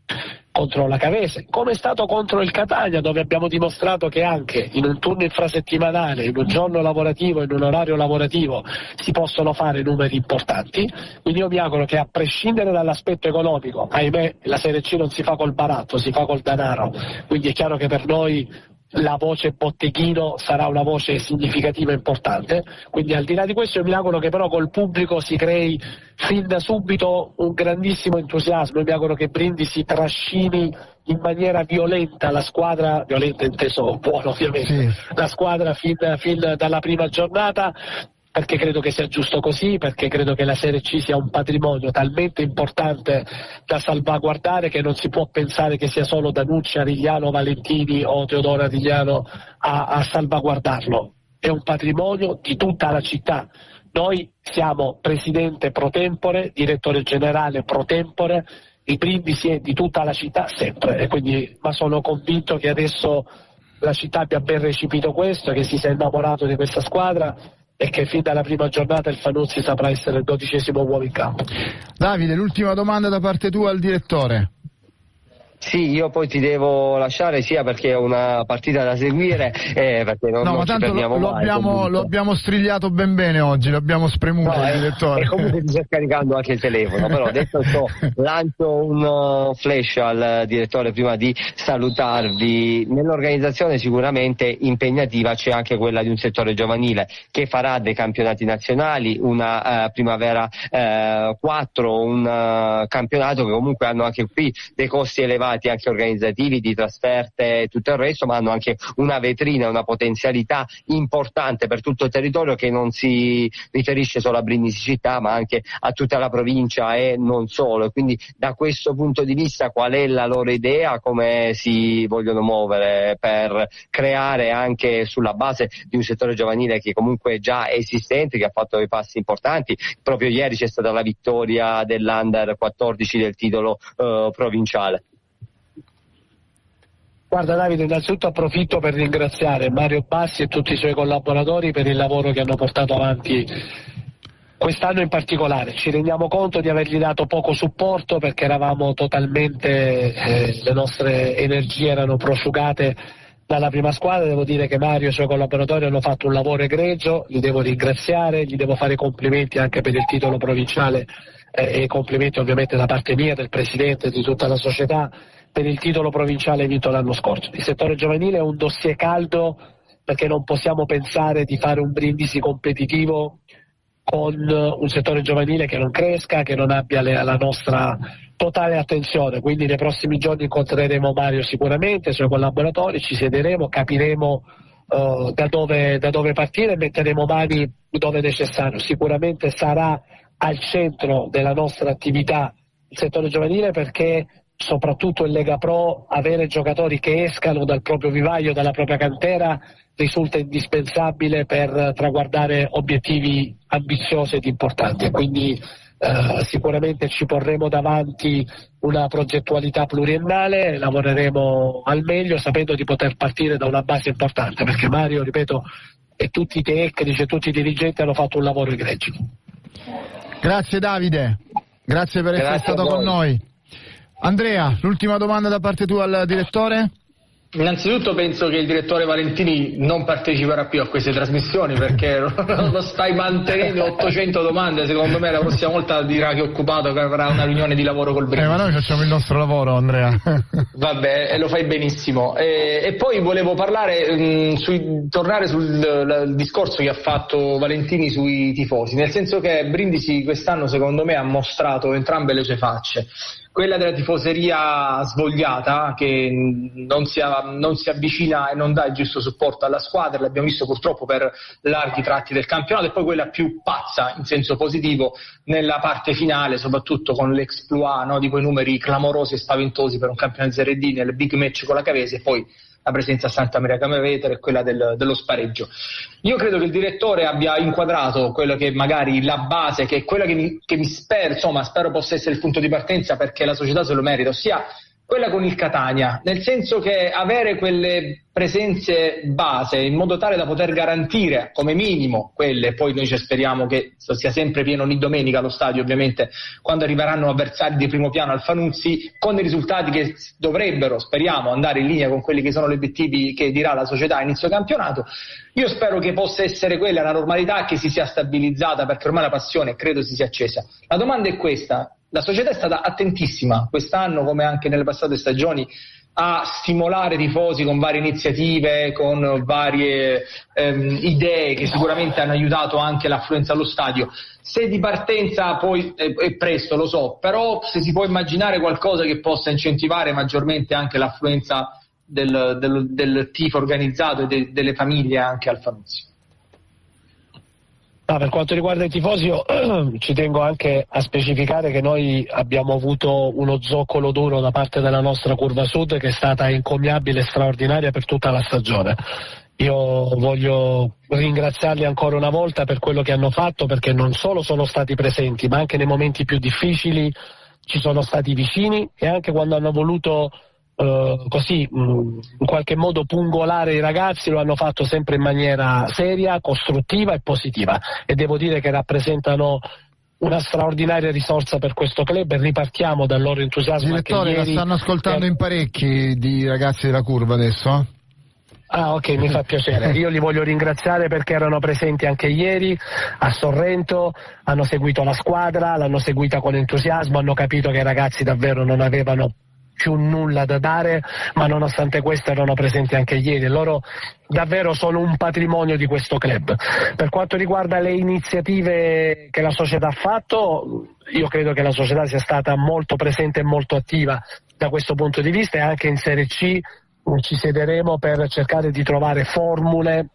contro la Cavese, come è stato contro il Catania, dove abbiamo dimostrato che anche in un turno infrasettimanale, in un giorno lavorativo, in un orario lavorativo, si possono fare numeri importanti. Quindi io mi auguro che a prescindere dall'aspetto economico, ahimè la Serie C non si fa col baratto, si fa col denaro, quindi è chiaro che per noi la voce botteghino sarà una voce significativa e importante, quindi al di là di questo io mi auguro che però col pubblico si crei fin da subito un grandissimo entusiasmo, io mi auguro che Brindisi trascini in maniera violenta la squadra, violenta inteso buono ovviamente, sì. la squadra fin, fin dalla prima giornata perché credo che sia giusto così, perché credo che la Serie C sia un patrimonio talmente importante da salvaguardare che non si può pensare che sia solo Danucci, Arigliano, Valentini o Teodoro Arigliano a, a salvaguardarlo. È un patrimonio di tutta la città. Noi siamo presidente pro tempore, direttore generale pro tempore, i brindisi è di tutta la città sempre, quindi, ma sono convinto che adesso la città abbia ben recepito questo, che si sia innamorato di questa squadra e che fin dalla prima giornata il Fanuzzi saprà essere il dodicesimo uomo in campo. Davide, l'ultima domanda da parte tua al direttore. Sì, io poi ti devo lasciare sia perché è una partita da seguire eh, perché non, no, non ma tanto lo, lo, abbiamo, lo, abbiamo, strigliato ben bene oggi, lo abbiamo spremuto no, il direttore. E comunque ti sta scaricando anche il telefono, però detto ciò lancio un uh, flash al direttore prima di salutarvi. Nell'organizzazione sicuramente impegnativa c'è anche quella di un settore giovanile che farà dei campionati nazionali, una uh, primavera uh, 4, un uh, campionato che comunque hanno anche qui dei costi elevati elevati anche organizzativi, di trasferte e tutto il resto, ma hanno anche una vetrina, una potenzialità importante per tutto il territorio che non si riferisce solo a Brindisi città, ma anche a tutta la provincia e non solo. Quindi da questo punto di vista qual è la loro idea, come si vogliono muovere per creare anche sulla base di un settore giovanile che comunque è già esistente, che ha fatto dei passi importanti. Proprio ieri c'è stata la vittoria dell'Under 14 del titolo eh, provinciale. Guarda Davide, innanzitutto approfitto per ringraziare Mario Bassi e tutti i suoi collaboratori per il lavoro che hanno portato avanti quest'anno in particolare. Ci rendiamo conto di avergli dato poco supporto perché eravamo totalmente, eh, le nostre energie erano prosciugate dalla prima squadra, devo dire che Mario e i suoi collaboratori hanno fatto un lavoro egregio, li devo ringraziare, gli devo fare complimenti anche per il titolo provinciale eh, e complimenti ovviamente da parte mia, del Presidente e di tutta la società per il titolo provinciale vinto l'anno scorso. Il settore giovanile è un dossier caldo perché non possiamo pensare di fare un brindisi competitivo con un settore giovanile che non cresca, che non abbia le, la nostra totale attenzione. Quindi nei prossimi giorni incontreremo Mario sicuramente, i suoi collaboratori, ci siederemo, capiremo uh, da, dove, da dove partire e metteremo mani dove necessario. Sicuramente sarà al centro della nostra attività il settore giovanile perché soprattutto in Lega Pro, avere giocatori che escano dal proprio vivaio, dalla propria cantera, risulta indispensabile per traguardare obiettivi ambiziosi ed importanti. Quindi eh, sicuramente ci porremo davanti una progettualità pluriennale, lavoreremo al meglio sapendo di poter partire da una base importante, perché Mario, ripeto, e tutti i tecnici e tutti i dirigenti hanno fatto un lavoro egregio. Grazie Davide, grazie per essere grazie stato con noi. Andrea, l'ultima domanda da parte tua al direttore? Innanzitutto penso che il direttore Valentini non parteciperà più a queste trasmissioni perché lo stai mantenendo 800 domande, secondo me la prossima volta dirà che è occupato, che avrà una riunione di lavoro col Brindisi. Eh, ma noi facciamo il nostro lavoro Andrea. Vabbè, e lo fai benissimo. E, e poi volevo parlare, mh, sui, tornare sul l, discorso che ha fatto Valentini sui tifosi, nel senso che Brindisi quest'anno secondo me ha mostrato entrambe le sue facce quella della tifoseria svogliata che non si, non si, avvicina e non dà il giusto supporto alla squadra, l'abbiamo visto purtroppo per larghi tratti del campionato, e poi quella più pazza in senso positivo nella parte finale, soprattutto con l'exploit no, di quei numeri clamorosi e spaventosi per un campionato di Serie D nel big match con la Cavese e poi la presenza a Santa Maria Camevetere e quella del, dello spareggio. Io credo che il direttore abbia inquadrato quello che magari la base, che è quella che mi, che mi spero, insomma, spero possa essere il punto di partenza perché la società se lo merita, ossia quella con il Catania, nel senso che avere quelle presenze base in modo tale da poter garantire come minimo quelle, poi noi ci speriamo che sia sempre pieno ogni domenica allo stadio ovviamente quando arriveranno avversari di primo piano al Fanuzzi con i risultati che dovrebbero, speriamo, andare in linea con quelli che sono gli obiettivi che dirà la società a inizio campionato. Io spero che possa essere quella la normalità che si sia stabilizzata perché ormai la passione credo si sia accesa. La domanda è questa, la società è stata attentissima quest'anno come anche nelle passate stagioni a stimolare i tifosi con varie iniziative, con varie ehm, idee che sicuramente hanno aiutato anche l'affluenza allo stadio. Se di partenza poi è, è, presto, lo so, però se si può immaginare qualcosa che possa incentivare maggiormente anche l'affluenza del, del, del tifo organizzato e de, delle famiglie anche al Fanuzzi. Ah, per quanto riguarda i tifosi, io ci tengo anche a specificare che noi abbiamo avuto uno zoccolo duro da parte della nostra curva sud che è stata incommiabile e straordinaria per tutta la stagione. Io voglio ringraziarli ancora una volta per quello che hanno fatto perché non solo sono stati presenti, ma anche nei momenti più difficili ci sono stati vicini e anche quando hanno voluto Uh, così mh, mm, in qualche modo pungolare i ragazzi lo hanno fatto sempre in maniera seria, costruttiva e positiva e devo dire che rappresentano una straordinaria risorsa per questo club e ripartiamo dal loro entusiasmo. Direttore, ieri... la stanno ascoltando eh... in parecchi di ragazzi della curva adesso? Ah ok, mi fa piacere. Io li voglio ringraziare perché erano presenti anche ieri a Sorrento, hanno seguito la squadra, l'hanno seguita con entusiasmo, hanno capito che i ragazzi davvero non avevano più nulla da dare, ma nonostante questo erano presenti anche ieri. Loro davvero sono un patrimonio di questo club. Per quanto riguarda le iniziative che la società ha fatto, io credo che la società sia stata molto presente e molto attiva da questo punto di vista e anche in Serie C ci siederemo per cercare di trovare formule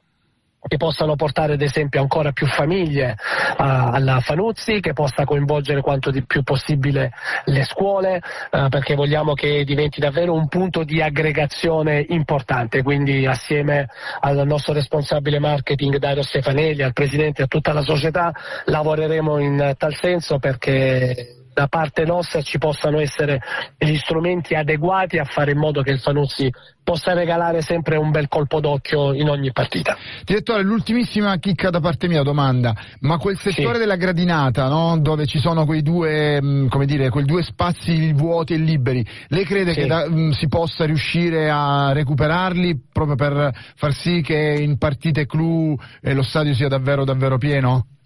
che possano portare ad esempio ancora più famiglie uh, alla Fanuzzi, che possa coinvolgere quanto di più possibile le scuole, uh, perché vogliamo che diventi davvero un punto di aggregazione importante. Quindi assieme al nostro responsabile marketing Dario Stefanelli, al presidente e a tutta la società lavoreremo in tal senso perché da parte nostra ci possano essere gli strumenti adeguati a fare in modo che il Fanuzzi possa regalare sempre un bel colpo d'occhio in ogni partita. Direttore, l'ultimissima chicca da parte mia domanda, ma quel settore sì. della gradinata, no? dove ci sono quei due, mm, come dire, quei due spazi vuoti e liberi, lei crede sì. che da, mm, si possa riuscire a recuperarli proprio per far sì che in partite clou eh, lo stadio sia davvero davvero pieno?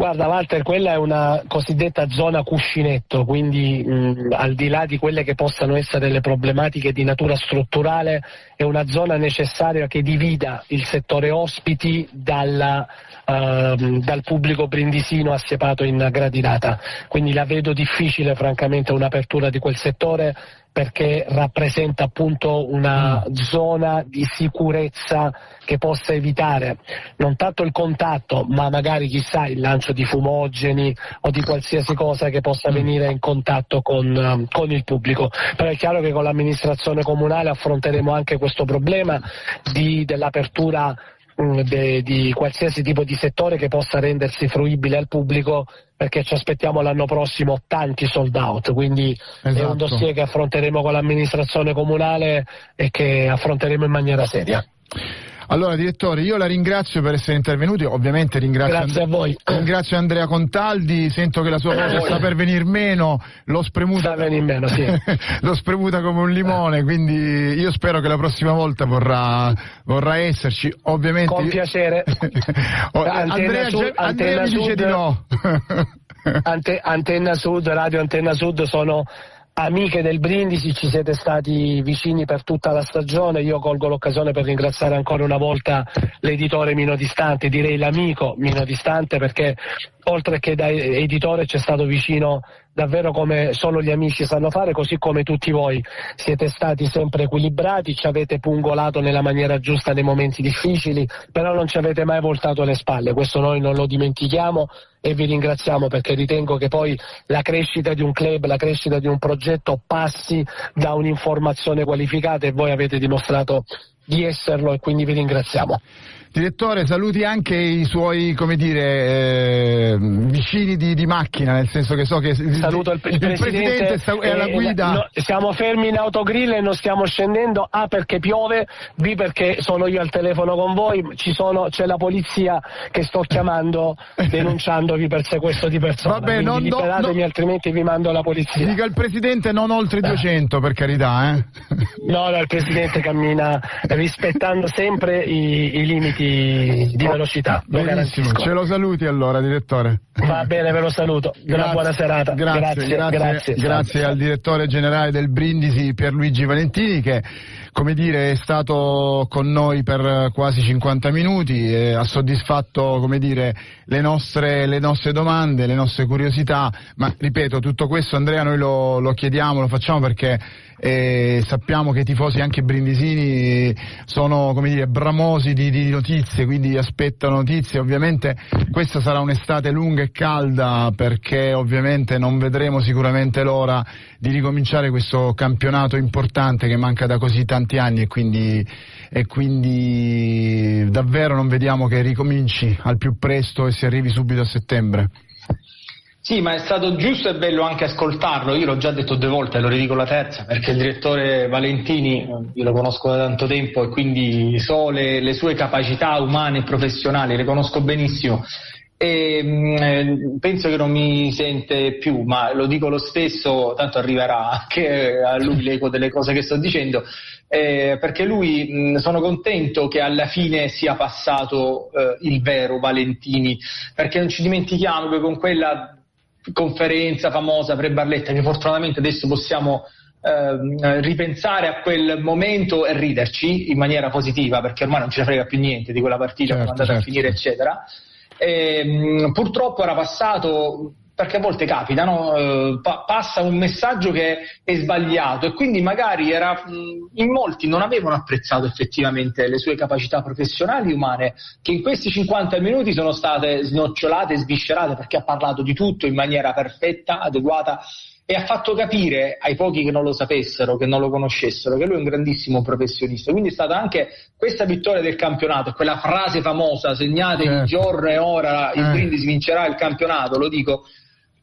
Guarda Walter, quella è una cosiddetta zona cuscinetto, quindi mh, al di là di quelle che possano essere le problematiche di natura strutturale, è una zona necessaria che divida il settore ospiti dalla, uh, dal pubblico brindisino assiepato in gradinata. Quindi la vedo difficile francamente un'apertura di quel settore perché rappresenta appunto una mm. zona di sicurezza che possa evitare non tanto il contatto, ma magari chissà il lancio di fumogeni o di qualsiasi cosa che possa mm. venire in contatto con, um, con il pubblico. Però è chiaro che con l'amministrazione comunale affronteremo anche questo problema di, dell'apertura de, di qualsiasi tipo di settore che possa rendersi fruibile al pubblico perché ci aspettiamo l'anno prossimo tanti sold out, quindi esatto. è un esatto. dossier che affronteremo con l'amministrazione comunale e che affronteremo in maniera seria. Allora, direttore, io la ringrazio per essere intervenuti, ovviamente ringrazio, And- ringrazio Andrea Contaldi, sento che la sua voce sta per venir meno, l'ho spremuta, meno, sì. l'ho spremuta come un limone, quindi io spero che la prossima volta vorrà, vorrà esserci, ovviamente. Con piacere. Andrea, Sud, Andrea mi dice di no. Ante, Antenna Sud, Radio Antenna Sud sono amiche del Brindisi, ci siete stati vicini per tutta la stagione, io colgo l'occasione per ringraziare ancora una volta l'editore Mino Distante, direi l'amico Mino Distante perché oltre che da editore ci è stato vicino davvero come solo gli amici sanno fare, così come tutti voi siete stati sempre equilibrati, ci avete pungolato nella maniera giusta nei momenti difficili, però non ci avete mai voltato le spalle, questo noi non lo dimentichiamo e vi ringraziamo perché ritengo che poi la crescita di un club, la crescita di un progetto passi da un'informazione qualificata e voi avete dimostrato di esserlo e quindi vi ringraziamo. Direttore, saluti anche i suoi, come dire, eh, vicini di, di, macchina, nel senso che so che Saluto il, il, presidente, presidente, è alla eh, guida. No, siamo fermi in autogrill e non stiamo scendendo, A perché piove, B perché sono io al telefono con voi, sono, c'è la polizia che sto chiamando denunciandovi per sequestro di persone. Vabbè, non, liberatemi no, altrimenti vi mando la polizia. Dica il presidente non oltre 200 per carità. Eh? No, no, il presidente cammina rispettando sempre i, i limiti di, di velocità. Lo Benissimo, ce lo saluti allora, direttore. Va bene, ve lo saluto. Grazie, Una buona serata. Grazie, grazie, grazie, grazie, grazie al direttore generale del Brindisi Pierluigi Valentini che come dire, è stato con noi per quasi 50 minuti, e ha soddisfatto come dire, le, nostre, le nostre domande, le nostre curiosità, ma ripeto, tutto questo Andrea noi lo, lo chiediamo, lo facciamo perché e sappiamo che i tifosi anche brindisini sono come dire, bramosi di, di, notizie, quindi aspettano notizie. Ovviamente questa sarà un'estate lunga e calda perché ovviamente non vedremo sicuramente l'ora di ricominciare questo campionato importante che manca da così tanti anni e quindi, e quindi davvero non vediamo che ricominci al più presto e si arrivi subito a settembre. Sì, ma è stato giusto e bello anche ascoltarlo. Io l'ho già detto due volte, lo ridico la terza, perché il direttore Valentini, io lo conosco da tanto tempo e quindi so le, le sue capacità umane e professionali, le conosco benissimo. E, mh, eh, penso che non mi sente più, ma lo dico lo stesso, tanto arriverà anche a lui l'eco delle cose che sto dicendo. Eh, perché lui mh, sono contento che alla fine sia passato eh, il vero Valentini, perché non ci dimentichiamo che con quella conferenza famosa pre-Barletta che fortunatamente adesso possiamo eh, ripensare a quel momento e riderci in maniera positiva perché ormai non ce ne frega più niente di quella partita certo, come è andata certo. a finire eccetera e, mh, purtroppo era passato perché a volte capita, no? eh, pa- passa un messaggio che è sbagliato e quindi magari era, in molti non avevano apprezzato effettivamente le sue capacità professionali umane che in questi 50 minuti sono state snocciolate e sviscerate perché ha parlato di tutto in maniera perfetta, adeguata e ha fatto capire ai pochi che non lo sapessero, che non lo conoscessero, che lui è un grandissimo professionista. Quindi è stata anche questa vittoria del campionato, quella frase famosa, segnate certo. il giorno e ora il eh. Brindisi vincerà il campionato, lo dico,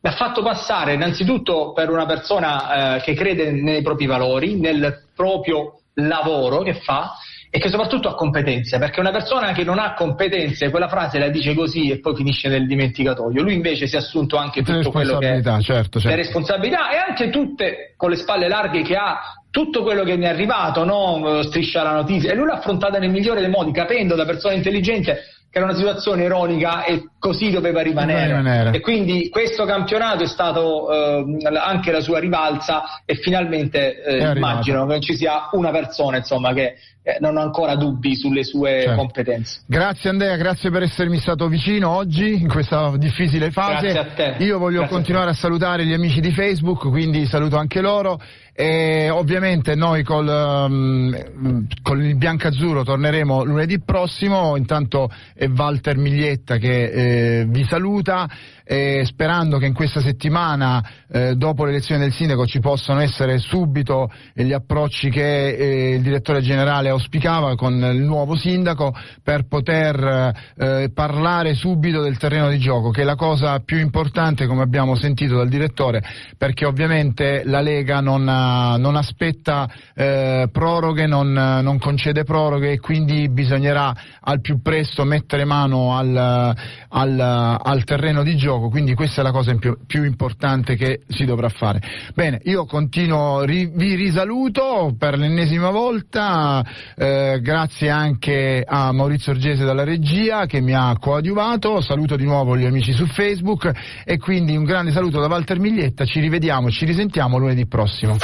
l'ha fatto passare innanzitutto per una persona eh, che crede nei propri valori, nel proprio lavoro che fa e che soprattutto ha competenze, perché una persona che non ha competenze, quella frase la dice così e poi finisce nel dimenticatoio. Lui invece si è assunto anche tutto quello che è certo, certo. le responsabilità e anche tutte con le spalle larghe che ha tutto quello che mi è arrivato, no? striscia la notizia, e lui l'ha affrontata nel migliore dei modi, capendo da persona intelligente era una situazione ironica e così doveva rimanere. rimanere. E quindi questo campionato è stato eh, anche la sua rivalsa e finalmente eh, immagino che ci sia una persona insomma, che eh, non ha ancora dubbi sulle sue certo. competenze. Grazie Andrea, grazie per essermi stato vicino oggi in questa difficile fase. Grazie a te. Io voglio grazie continuare a, a salutare gli amici di Facebook, quindi saluto anche loro e ovviamente noi col, um, con il biancazzurro torneremo lunedì prossimo, intanto è Walter Miglietta che eh, vi saluta eh, sperando che in questa settimana, eh, dopo l'elezione del sindaco, ci possano essere subito gli approcci che eh, il direttore generale auspicava con il nuovo sindaco per poter eh, parlare subito del terreno di gioco, che è la cosa più importante, come abbiamo sentito dal direttore, perché ovviamente la Lega non, non aspetta eh, proroghe, non, non, concede proroghe e quindi bisognerà al più presto mettere mano al, al, al terreno di gioco gioco, quindi questa è la cosa più, più importante che si dovrà fare. Bene, io continuo, ri, vi risaluto per l'ennesima volta, eh, grazie anche a Maurizio Orgese dalla regia che mi ha coadiuvato, saluto di nuovo gli amici su Facebook e quindi un grande saluto da Walter Miglietta, ci rivediamo, ci risentiamo lunedì prossimo.